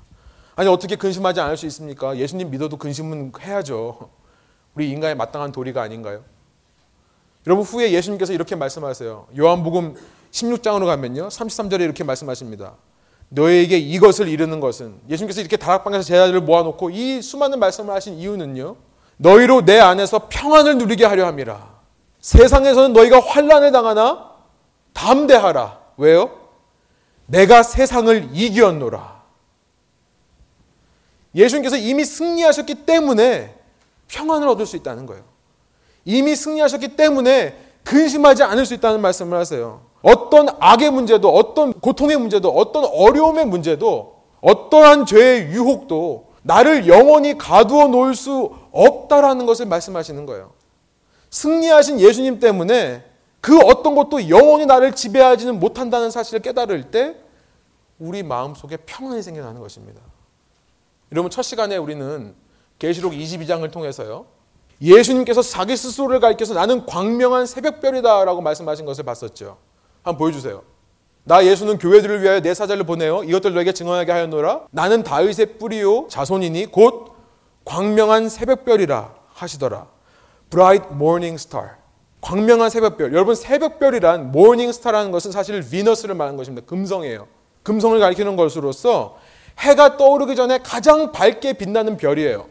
A: 아니 어떻게 근심하지 않을 수 있습니까? 예수님 믿어도 근심은 해야죠. 우리 인간의 마땅한 도리가 아닌가요? 여러분 후에 예수님께서 이렇게 말씀하세요. 요한복음 16장으로 가면요. 33절에 이렇게 말씀하십니다. 너에게 이것을 이르는 것은 예수님께서 이렇게 다락방에서 제자들을 모아놓고 이 수많은 말씀을 하신 이유는요. 너희로 내 안에서 평안을 누리게 하려 함이라. 세상에서는 너희가 환란을 당하나 담대하라. 왜요? 내가 세상을 이기었노라. 예수님께서 이미 승리하셨기 때문에 평안을 얻을 수 있다는 거예요. 이미 승리하셨기 때문에 근심하지 않을 수 있다는 말씀을 하세요. 어떤 악의 문제도, 어떤 고통의 문제도, 어떤 어려움의 문제도, 어떠한 죄의 유혹도 나를 영원히 가두어 놓을 수 없다라는 것을 말씀하시는 거예요. 승리하신 예수님 때문에 그 어떤 것도 영원히 나를 지배하지는 못한다는 사실을 깨달을 때 우리 마음속에 평안이 생겨나는 것입니다. 여러분 첫 시간에 우리는 계시록 22장을 통해서요. 예수님께서 자기 스스로를 가리켜서 나는 광명한 새벽별이다라고 말씀하신 것을 봤었죠. 한번 보여주세요. 나 예수는 교회들을 위하여 내 사자를 보내어 이것들 너에게 증언하게 하였노라. 나는 다윗의 뿌리요 자손이니 곧 광명한 새벽별이라 하시더라. Bright morning star. 광명한 새벽별. 여러분 새벽별이란 morning star라는 것은 사실 비너스를 말하는 것입니다. 금성이에요. 금성을 가리키는 것으로서 해가 떠오르기 전에 가장 밝게 빛나는 별이에요.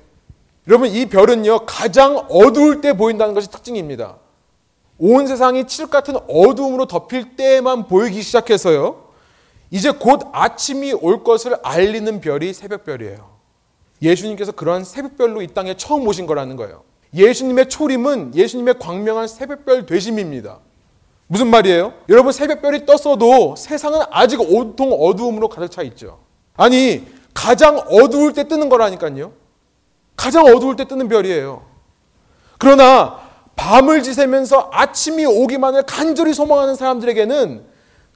A: 여러분 이 별은요 가장 어두울 때 보인다는 것이 특징입니다. 온 세상이 칠흑 같은 어두움으로 덮일 때에만 보이기 시작해서요. 이제 곧 아침이 올 것을 알리는 별이 새벽별이에요. 예수님께서 그러한 새벽별로 이 땅에 처음 오신 거라는 거예요. 예수님의 초림은 예수님의 광명한 새벽별 되심입니다. 무슨 말이에요? 여러분 새벽별이 떴어도 세상은 아직 온통 어두움으로 가득 차 있죠. 아니 가장 어두울 때 뜨는 거라니까요. 가장 어두울 때 뜨는 별이에요. 그러나 밤을 지새면서 아침이 오기만을 간절히 소망하는 사람들에게는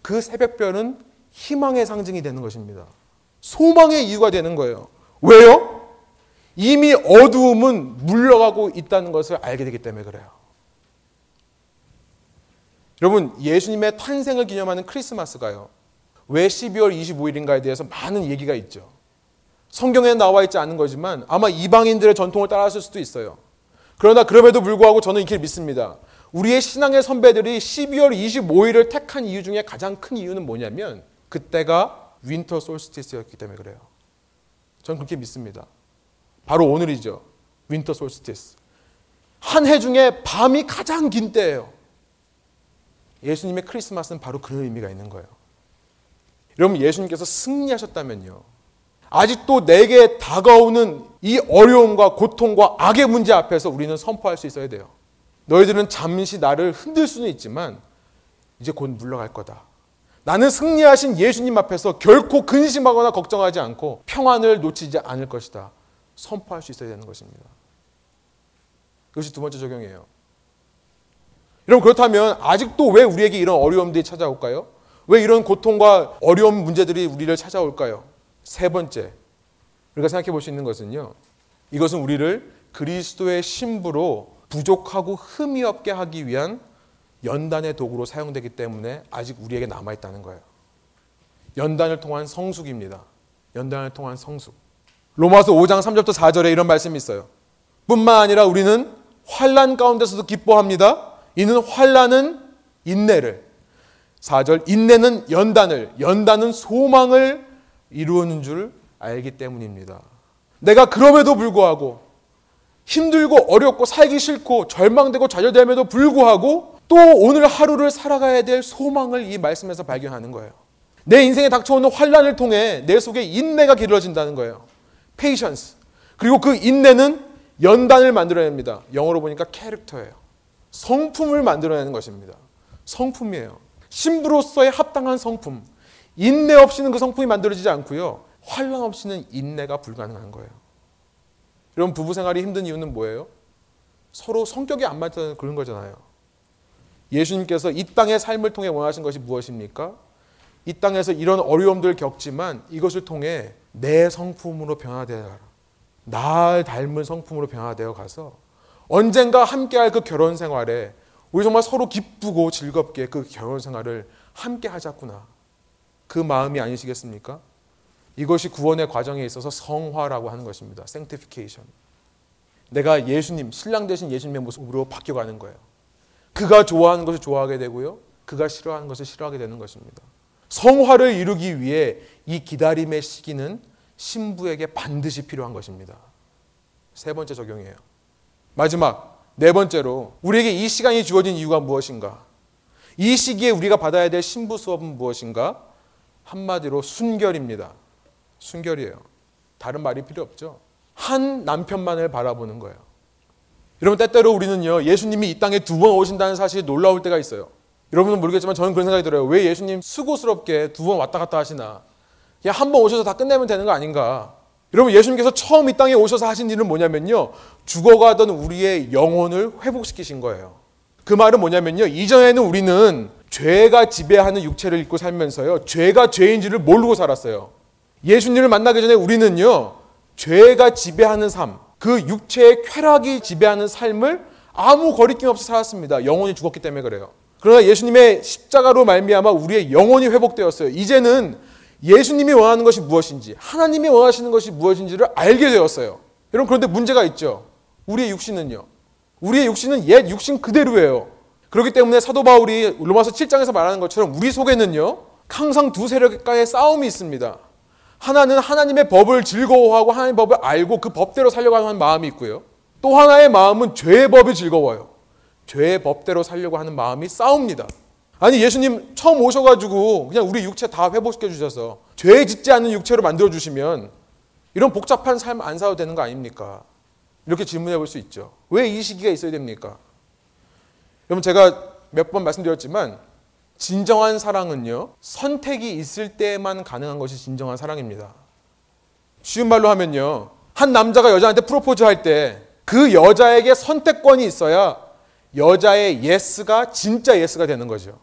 A: 그 새벽별은 희망의 상징이 되는 것입니다. 소망의 이유가 되는 거예요. 왜요? 이미 어두움은 물러가고 있다는 것을 알게 되기 때문에 그래요. 여러분, 예수님의 탄생을 기념하는 크리스마스가요. 왜 12월 25일인가에 대해서 많은 얘기가 있죠. 성경에 나와 있지 않은 거지만 아마 이방인들의 전통을 따랐을 수도 있어요. 그러나 그럼에도 불구하고 저는 이렇게 믿습니다. 우리의 신앙의 선배들이 12월 25일을 택한 이유 중에 가장 큰 이유는 뭐냐면 그때가 winter solstice였기 때문에 그래요. 저는 그렇게 믿습니다. 바로 오늘이죠. winter solstice. 한 해 중에 밤이 가장 긴 때예요. 예수님의 크리스마스는 바로 그런 의미가 있는 거예요. 여러분 예수님께서 승리하셨다면요. 아직도 내게 다가오는 이 어려움과 고통과 악의 문제 앞에서 우리는 선포할 수 있어야 돼요. 너희들은 잠시 나를 흔들 수는 있지만 이제 곧 물러갈 거다. 나는 승리하신 예수님 앞에서 결코 근심하거나 걱정하지 않고 평안을 놓치지 않을 것이다. 선포할 수 있어야 되는 것입니다. 이것이 두 번째 적용이에요. 여러분 그렇다면 아직도 왜 우리에게 이런 어려움들이 찾아올까요? 왜 이런 고통과 어려운 문제들이 우리를 찾아올까요? 세 번째, 우리가 생각해 볼 수 있는 것은요. 이것은 우리를 그리스도의 신부로 부족하고 흠이 없게 하기 위한 연단의 도구로 사용되기 때문에 아직 우리에게 남아 있다는 거예요. 연단을 통한 성숙입니다. 연단을 통한 성숙. 로마서 5장 3절부터 4절에 이런 말씀이 있어요. 뿐만 아니라 우리는 환란 가운데서도 기뻐합니다. 이는 환란은 인내를 4절 인내는 연단을 연단은 소망을 이루는 줄 알기 때문입니다. 내가 그럼에도 불구하고 힘들고 어렵고 살기 싫고 절망되고 좌절됨에도 불구하고 또 오늘 하루를 살아가야 될 소망을 이 말씀에서 발견하는 거예요. 내 인생에 닥쳐오는 환란을 통해 내 속에 인내가 길러진다는 거예요. patience. 그리고 그 인내는 연단을 만들어냅니다. 영어로 보니까 캐릭터예요. 성품을 만들어내는 것입니다. 성품이에요. 신부로서의 합당한 성품. 인내 없이는 그 성품이 만들어지지 않고요. 환란 없이는 인내가 불가능한 거예요. 여러분 부부 생활이 힘든 이유는 뭐예요? 서로 성격이 안 맞다는 그런 거잖아요. 예수님께서 이 땅의 삶을 통해 원하신 것이 무엇입니까? 이 땅에서 이런 어려움들을 겪지만 이것을 통해 내 성품으로 변화되어 날 닮은 성품으로 변화되어 가서 언젠가 함께할 그 결혼 생활에 우리 정말 서로 기쁘고 즐겁게 그 결혼 생활을 함께 하자꾸나 그 마음이 아니시겠습니까? 이것이 구원의 과정에 있어서 성화라고 하는 것입니다. sanctification. 내가 예수님, 신랑 되신 예수님의 모습으로 바뀌어가는 거예요. 그가 좋아하는 것을 좋아하게 되고요. 그가 싫어하는 것을 싫어하게 되는 것입니다. 성화를 이루기 위해 이 기다림의 시기는 신부에게 반드시 필요한 것입니다. 세 번째 적용이에요. 마지막, 네 번째로, 우리에게 이 시간이 주어진 이유가 무엇인가? 이 시기에 우리가 받아야 될 신부 수업은 무엇인가? 한마디로 순결입니다. 순결이에요. 다른 말이 필요 없죠. 한 남편만을 바라보는 거예요. 여러분, 때때로 우리는요, 예수님이 이 땅에 두 번 오신다는 사실이 놀라울 때가 있어요. 여러분은 모르겠지만 저는 그런 생각이 들어요. 왜 예수님 수고스럽게 두 번 왔다 갔다 하시나? 그냥 한 번 오셔서 다 끝내면 되는 거 아닌가? 여러분, 예수님께서 처음 이 땅에 오셔서 하신 일은 뭐냐면요. 죽어가던 우리의 영혼을 회복시키신 거예요. 그 말은 뭐냐면요. 이전에는 우리는 죄가 지배하는 육체를 입고 살면서요. 죄가 죄인지를 모르고 살았어요. 예수님을 만나기 전에 우리는요. 죄가 지배하는 삶, 그 육체의 쾌락이 지배하는 삶을 아무 거리낌 없이 살았습니다. 영혼이 죽었기 때문에 그래요. 그러나 예수님의 십자가로 말미암아 우리의 영혼이 회복되었어요. 이제는 예수님이 원하는 것이 무엇인지, 하나님이 원하시는 것이 무엇인지를 알게 되었어요. 여러분 그런데 문제가 있죠. 우리의 육신은요. 우리의 육신은 옛 육신 그대로예요. 그렇기 때문에 사도 바울이 로마서 7장에서 말하는 것처럼 우리 속에는요. 항상 두 세력 간의 싸움이 있습니다. 하나는 하나님의 법을 즐거워하고 하나님의 법을 알고 그 법대로 살려고 하는 마음이 있고요. 또 하나의 마음은 죄의 법이 즐거워요. 죄의 법대로 살려고 하는 마음이 싸웁니다. 아니 예수님 처음 오셔가지고 그냥 우리 육체 다 회복시켜 주셔서 죄 짓지 않는 육체로 만들어 주시면 이런 복잡한 삶 안 살아도 되는 거 아닙니까? 이렇게 질문해 볼 수 있죠. 왜 이 시기가 있어야 됩니까? 여러분 제가 몇 번 말씀드렸지만 진정한 사랑은요 선택이 있을 때만 가능한 것이 진정한 사랑입니다. 쉬운 말로 하면요 한 남자가 여자한테 프로포즈 할 때 그 여자에게 선택권이 있어야 여자의 yes가 진짜 yes가 되는 거죠.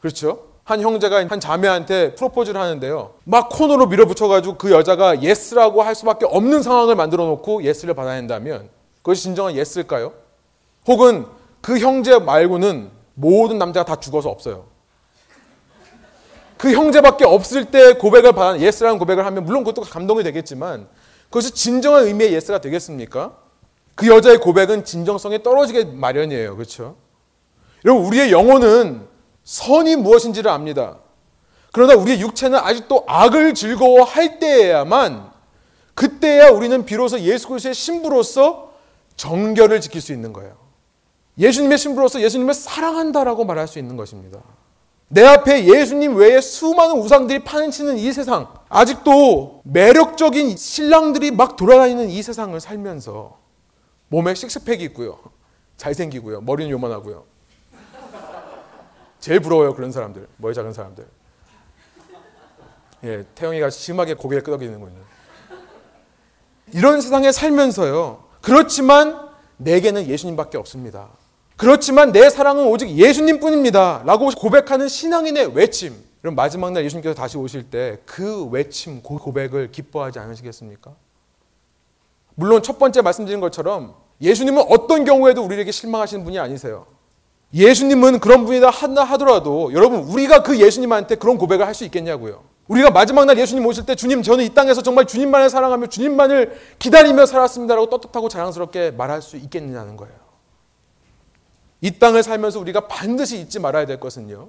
A: 그렇죠? 한 형제가 한 자매한테 프로포즈를 하는데요. 막 코너로 밀어붙여가지고 그 여자가 yes라고 할 수밖에 없는 상황을 만들어 놓고 yes를 받아야 한다면 그것이 진정한 yes일까요? 혹은 그 형제 말고는 모든 남자가 다 죽어서 없어요. 그 형제밖에 없을 때 고백을 받아 yes라는 고백을 하면 물론 그것도 감동이 되겠지만 그것이 진정한 의미의 yes가 되겠습니까? 그 여자의 고백은 진정성에 떨어지게 마련이에요. 그렇죠? 여러분 우리의 영혼은 선이 무엇인지를 압니다. 그러나 우리의 육체는 아직도 악을 즐거워할 때에야만 그때야 우리는 비로소 예수 그리스도의 신부로서 정결을 지킬 수 있는 거예요. 예수님의 신부로서 예수님을 사랑한다라고 말할 수 있는 것입니다. 내 앞에 예수님 외에 수많은 우상들이 파헤치는 이 세상, 아직도 매력적인 신랑들이 막 돌아다니는 이 세상을 살면서 몸에 식스팩이 있고요. 잘생기고요. 머리는 요만하고요. 제일 부러워요. 그런 사람들. 머리 작은 사람들. 예, 태영이가 심하게 고개를 끄덕이는군요. 이런 세상에 살면서요. 그렇지만 내게는 예수님밖에 없습니다. 그렇지만 내 사랑은 오직 예수님뿐입니다. 라고 고백하는 신앙인의 외침. 그럼 마지막 날 예수님께서 다시 오실 때 그 외침, 그 고백을 기뻐하지 않으시겠습니까? 물론 첫 번째 말씀드린 것처럼 예수님은 어떤 경우에도 우리에게 실망하시는 분이 아니세요. 예수님은 그런 분이다 하나 하더라도 여러분 우리가 그 예수님한테 그런 고백을 할 수 있겠냐고요. 우리가 마지막 날 예수님 오실 때 주님 저는 이 땅에서 정말 주님만을 사랑하며 주님만을 기다리며 살았습니다라고 떳떳하고 자랑스럽게 말할 수 있겠느냐는 거예요. 이 땅을 살면서 우리가 반드시 잊지 말아야 될 것은요.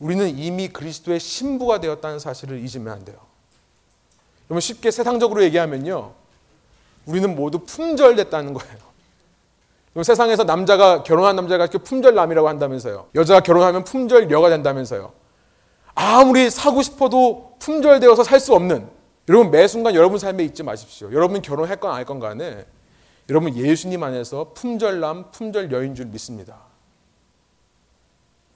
A: 우리는 이미 그리스도의 신부가 되었다는 사실을 잊으면 안 돼요. 여러분 쉽게 세상적으로 얘기하면요. 우리는 모두 품절됐다는 거예요. 세상에서 남자가 결혼한 남자가 이렇게 품절남이라고 한다면서요. 여자가 결혼하면 품절녀가 된다면서요. 아무리 사고 싶어도 품절되어서 살 수 없는 여러분 매 순간 여러분 삶에 잊지 마십시오. 여러분 결혼할 건안할건 간에 여러분 예수님 안에서 품절남, 품절 여인 줄 믿습니다.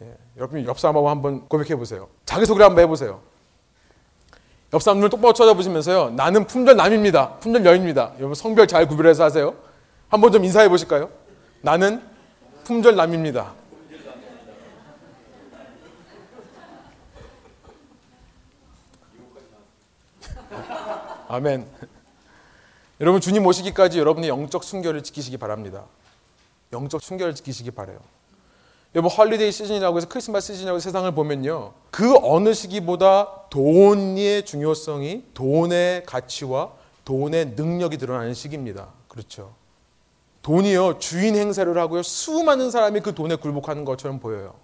A: 예, 여러분 옆 사람하고 한번 고백해 보세요. 자기 소개 한번 해보세요. 옆 사람 눈을 똑바로 쳐다보시면서요. 나는 품절 남입니다. 품절 여인입니다. 여러분 성별 잘 구별해서 하세요. 한번 좀 인사해 보실까요? 나는 품절 남입니다. (laughs) 아멘. 여러분 주님 오시기까지 여러분의 영적 순결을 지키시기 바랍니다. 영적 순결을 지키시기 바래요. 여러분 헐리데이 시즌이라고 해서 크리스마스 시즌이라고 세상을 보면요. 그 어느 시기보다 돈의 중요성이 돈의 가치와 돈의 능력이 드러나는 시기입니다. 그렇죠. 돈이요 주인 행세를 하고요 수많은 사람이 그 돈에 굴복하는 것처럼 보여요.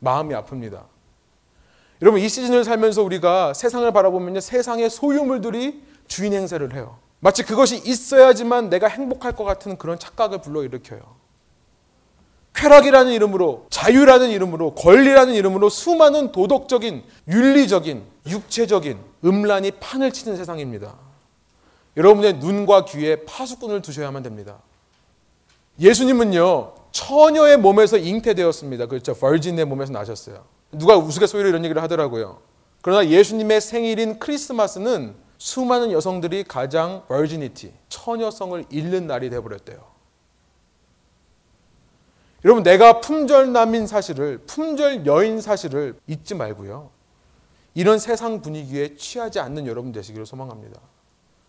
A: 마음이 아픕니다. 여러분 이 시즌을 살면서 우리가 세상을 바라보면 세상의 소유물들이 주인 행세를 해요. 마치 그것이 있어야지만 내가 행복할 것 같은 그런 착각을 불러일으켜요. 쾌락이라는 이름으로 자유라는 이름으로 권리라는 이름으로 수많은 도덕적인 윤리적인 육체적인 음란이 판을 치는 세상입니다. 여러분의 눈과 귀에 파수꾼을 두셔야만 됩니다. 예수님은요, 처녀의 몸에서 잉태되었습니다. 그렇죠. 버진의 몸에서 나셨어요. 누가 우스갯소리로 이런 얘기를 하더라고요. 그러나 예수님의 생일인 크리스마스는 수많은 여성들이 가장 버지니티, 처녀성을 잃는 날이 되어버렸대요. 여러분, 내가 품절남인 사실을, 품절 여인 사실을 잊지 말고요. 이런 세상 분위기에 취하지 않는 여러분 되시기를 소망합니다.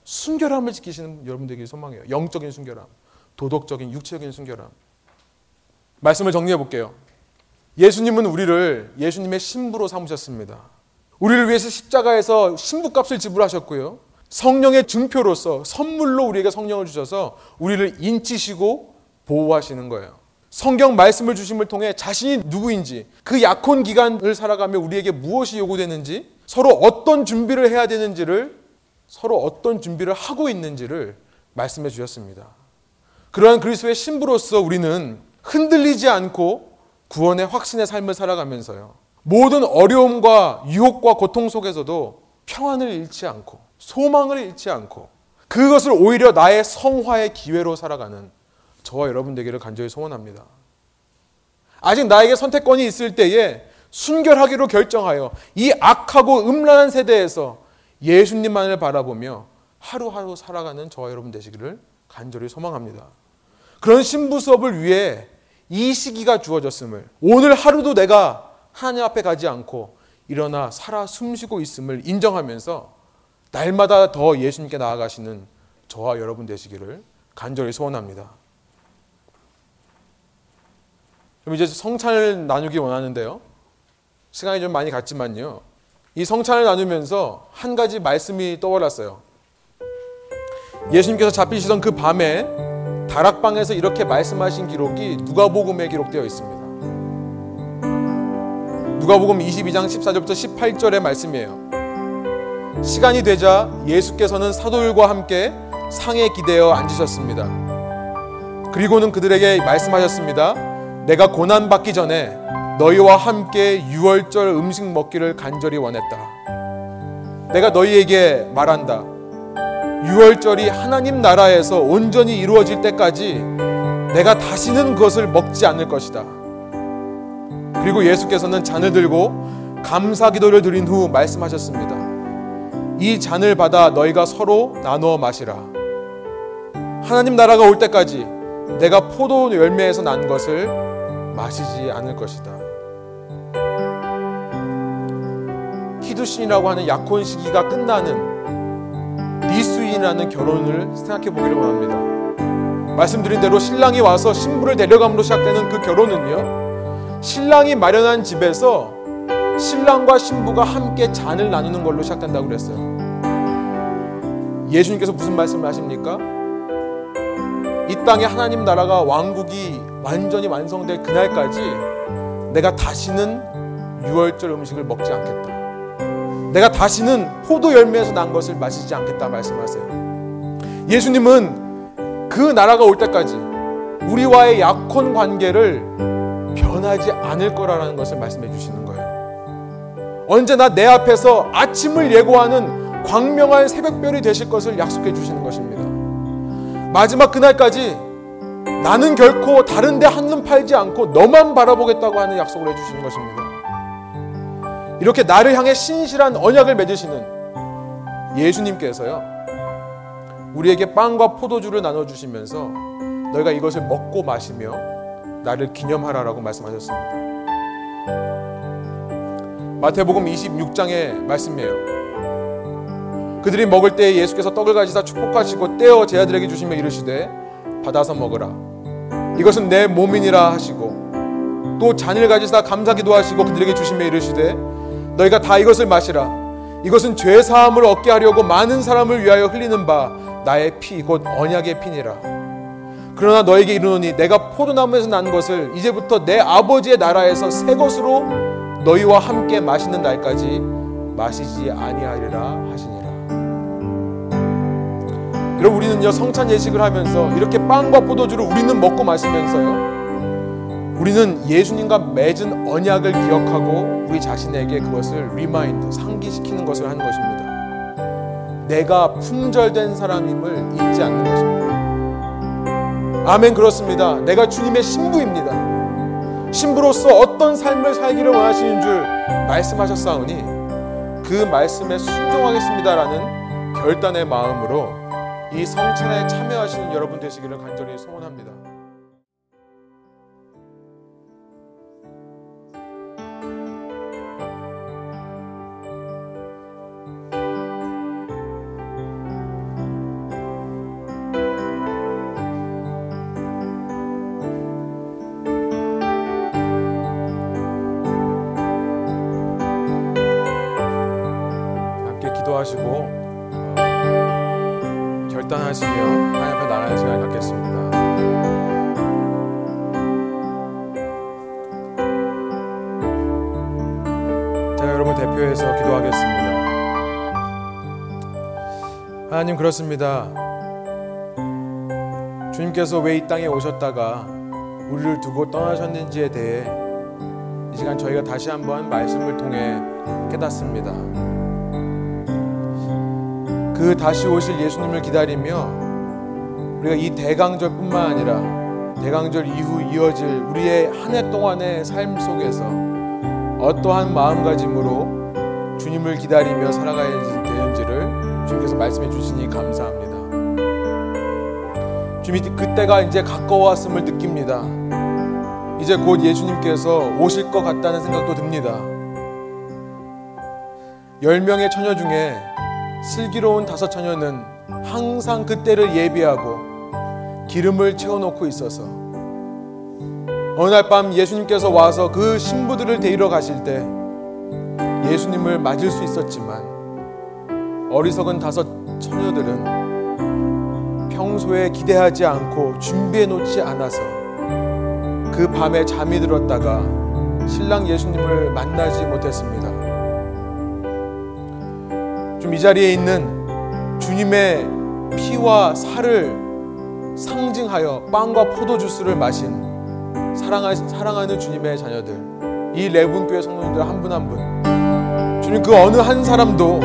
A: 순결함을 지키시는 여러분 되길 소망해요. 영적인 순결함, 도덕적인 육체적인 순결함. 말씀을 정리해 볼게요. 예수님은 우리를 예수님의 신부로 삼으셨습니다. 우리를 위해서 십자가에서 신부값을 지불하셨고요. 성령의 증표로서 선물로 우리에게 성령을 주셔서 우리를 인치시고 보호하시는 거예요. 성경 말씀을 주심을 통해 자신이 누구인지 그 약혼 기간을 살아가며 우리에게 무엇이 요구되는지 서로 어떤 준비를 해야 되는지를 서로 어떤 준비를 하고 있는지를 말씀해 주셨습니다. 그러한 그리스도의 신부로서 우리는 흔들리지 않고 구원의 확신의 삶을 살아가면서요. 모든 어려움과 유혹과 고통 속에서도 평안을 잃지 않고 소망을 잃지 않고 그것을 오히려 나의 성화의 기회로 살아가는 저와 여러분 되기를 간절히 소원합니다. 아직 나에게 선택권이 있을 때에 순결하기로 결정하여 이 악하고 음란한 세대에서 예수님만을 바라보며 하루하루 살아가는 저와 여러분 되시기를 간절히 소망합니다. 그런 신부 수업을 위해 이 시기가 주어졌음을 오늘 하루도 내가 하나님 앞에 가지 않고 일어나 살아 숨쉬고 있음을 인정하면서 날마다 더 예수님께 나아가시는 저와 여러분 되시기를 간절히 소원합니다. 그럼 이제 성찬을 나누기 원하는데요. 시간이 좀 많이 갔지만요. 이 성찬을 나누면서 한 가지 말씀이 떠올랐어요. 예수님께서 잡히시던 그 밤에 다락방에서 이렇게 말씀하신 기록이 누가복음에 기록되어 있습니다. 누가복음 22장 14절부터 18절의 말씀이에요. 시간이 되자 예수께서는 사도들과 함께 상에 기대어 앉으셨습니다. 그리고는 그들에게 말씀하셨습니다. 내가 고난 받기 전에 너희와 함께 유월절 음식 먹기를 간절히 원했다. 내가 너희에게 말한다. 유월절이 하나님 나라에서 온전히 이루어질 때까지 내가 다시는 그것을 먹지 않을 것이다. 그리고 예수께서는 잔을 들고 감사 기도를 드린 후 말씀하셨습니다. 이 잔을 받아 너희가 서로 나누어 마시라. 하나님 나라가 올 때까지 내가 포도 열매에서 난 것을 마시지 않을 것이다. 히두신이라고 하는 약혼 시기가 끝나는 니수인이라는 결혼을 생각해 보기를 원합니다. 말씀드린 대로 신랑이 와서 신부를 데려감으로 시작되는 그 결혼은요. 신랑이 마련한 집에서 신랑과 신부가 함께 잔을 나누는 걸로 시작된다고 그랬어요. 예수님께서 무슨 말씀을 하십니까? 이 땅에 하나님 나라가 왕국이 완전히 완성될 그날까지 내가 다시는 유월절 음식을 먹지 않겠다. 내가 다시는 포도 열매에서 난 것을 마시지 않겠다 말씀하세요. 예수님은 그 나라가 올 때까지 우리와의 약혼 관계를 변하지 않을 거라는 것을 말씀해 주시는 거예요. 언제나 내 앞에서 아침을 예고하는 광명한 새벽별이 되실 것을 약속해 주시는 것입니다. 마지막 그날까지 나는 결코 다른 데 한눈 팔지 않고 너만 바라보겠다고 하는 약속을 해주시는 것입니다. 이렇게 나를 향해 신실한 언약을 맺으시는 예수님께서요, 우리에게 빵과 포도주를 나눠주시면서 너희가 이것을 먹고 마시며 나를 기념하라라고 말씀하셨습니다. 마태복음 26장의 말씀이에요. 그들이 먹을 때 예수께서 떡을 가지사 축복하시고 떼어 제 아들에게 주시며 이르시되 받아서 먹으라. 이것은 내 몸이니라 하시고 또 잔을 가지사 감사기도 하시고 그들에게 주시며 이르시되 너희가 다 이것을 마시라. 이것은 죄 사함을 얻게 하려고 많은 사람을 위하여 흘리는 바 나의 피 곧 언약의 피니라. 그러나 너에게 이르노니 내가 포도나무에서 난 것을 이제부터 내 아버지의 나라에서 새 것으로 너희와 함께 마시는 날까지 마시지 아니하리라 하시니라. 여러분 우리는요 성찬 예식을 하면서 이렇게 빵과 포도주를 우리는 먹고 마시면서요 우리는 예수님과 맺은 언약을 기억하고 우리 자신에게 그것을 remind 상기시키는 것을 하는 것입니다. 내가 품절된 사람임을 잊지 않는 것입니다. 아멘 그렇습니다. 내가 주님의 신부입니다. 신부로서 어떤 삶을 살기를 원하시는 줄 말씀하셨사오니 그 말씀에 순종하겠습니다라는 결단의 마음으로 이 성찬에 참여하시는 여러분 되시기를 간절히 소원합니다. 기도하시고 어, 결단하시며 하나님 앞에 나라의 시간을 갖겠습니다. 제가 여러분 대표해서 기도하겠습니다. 하나님 그렇습니다. 주님께서 왜 이 땅에 오셨다가 우리를 두고 떠나셨는지에 대해 이 시간 저희가 다시 한번 말씀을 통해 깨닫습니다. 그 다시 오실 예수님을 기다리며 우리가 이 대강절뿐만 아니라 대강절 이후 이어질 우리의 한 해 동안의 삶 속에서 어떠한 마음가짐으로 주님을 기다리며 살아가야 되는지를 주님께서 말씀해 주시니 감사합니다. 주님이 그때가 이제 가까웠음을 느낍니다. 이제 곧 예수님께서 오실 것 같다는 생각도 듭니다. 열 명의 처녀 중에 슬기로운 다섯 처녀는 항상 그때를 예비하고 기름을 채워놓고 있어서 어느 날 밤 예수님께서 와서 그 신부들을 데리러 가실 때 예수님을 맞을 수 있었지만 어리석은 다섯 처녀들은 평소에 기대하지 않고 준비해 놓지 않아서 그 밤에 잠이 들었다가 신랑 예수님을 만나지 못했습니다. 좀 이 자리에 있는 주님의 피와 살을 상징하여 빵과 포도 주스를 마신 사랑하, 사랑하는 주님의 자녀들 이 레분교회 성도님들 한 분 한 분. 주님 그 어느 한 사람도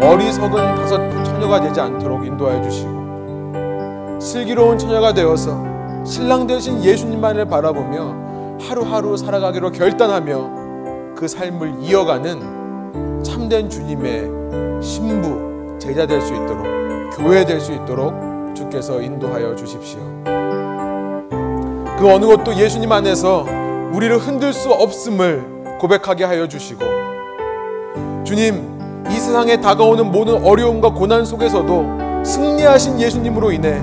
A: 어리석은 다섯 처녀가 되지 않도록 인도하여 주시고 슬기로운 처녀가 되어서 신랑 되신 예수님만을 바라보며 하루하루 살아가기로 결단하며 그 삶을 이어가는 참된 주님의 신부 제자 될 수 있도록 교회 될 수 있도록 주께서 인도하여 주십시오. 그 어느 것도 예수님 안에서 우리를 흔들 수 없음을 고백하게 하여 주시고 주님 이 세상에 다가오는 모든 어려움과 고난 속에서도 승리하신 예수님으로 인해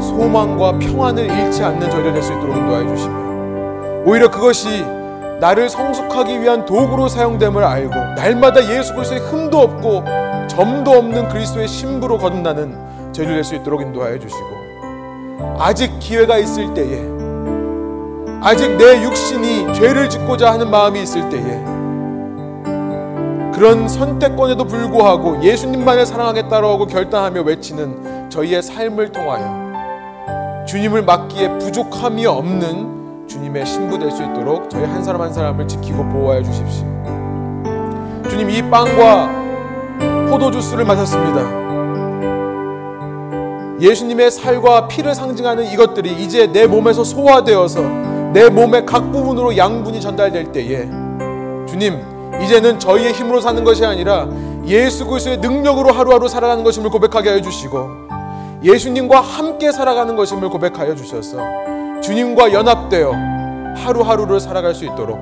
A: 소망과 평안을 잃지 않는 저희를 될 수 있도록 인도하여 주시며 오히려 그것이 나를 성숙하기 위한 도구로 사용됨을 알고 날마다 예수 그리스도의 흠도 없고 점도 없는 그리스도의 신부로 거듭나는 저희를 될 수 있도록 인도하여 주시고 아직 기회가 있을 때에 아직 내 육신이 죄를 짓고자 하는 마음이 있을 때에 그런 선택권에도 불구하고 예수님만을 사랑하겠다라고 결단하며 외치는 저희의 삶을 통하여 주님을 맡기에 부족함이 없는 주님의 신부 될 수 있도록 저희 한 사람 한 사람을 지키고 보호하여 주십시오. 주님 이 빵과 포도 주 스를 마셨습니다. 예수님의 살과 피를 상징하는 이것들이 이제 내 몸에서 소화되어서 내 몸의 각 부분으로 양분이 전달될 때에 주님 이제는 저희의 힘으로 사는 것이 아니라 예수 그리스도의 능력으로 하루하루 살아가는 것임을 고백하게 하여 주시고 예수님과 함께 살아가는 것임을 고백하여 주셔서 주님과 연합되어 하루하루를 살아갈 수 있도록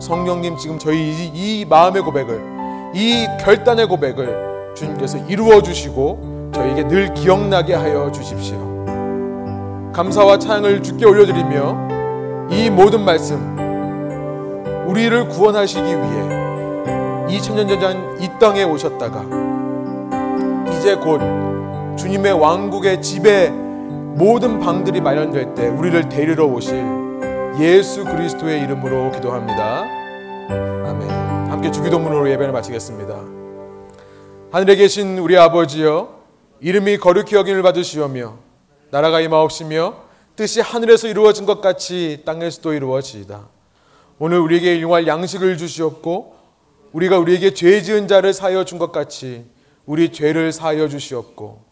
A: 성령님 지금 저희 이, 이 마음의 고백을 이 결단의 고백을 주님께서 이루어 주시고 저에게 늘 기억나게 하여 주십시오. 감사와 찬양을 주께 올려드리며 이 모든 말씀 우리를 구원하시기 위해 2000년 전 이 땅에 오셨다가 이제 곧 주님의 왕국의 집에 모든 방들이 마련될 때 우리를 데리러 오실 예수 그리스도의 이름으로 기도합니다. 아멘. 함께 주기도문으로 예배를 마치겠습니다. 하늘에 계신 우리 아버지여 이름이 거룩히 여김을 받으시오며 나라가 임하옵시며 뜻이 하늘에서 이루어진 것 같이 땅에서도 이루어지이다. 오늘 우리에게 일용할 양식을 주시옵고 우리가 우리에게 죄 지은 자를 사하여 준 것 같이 우리 죄를 사하여 주시옵고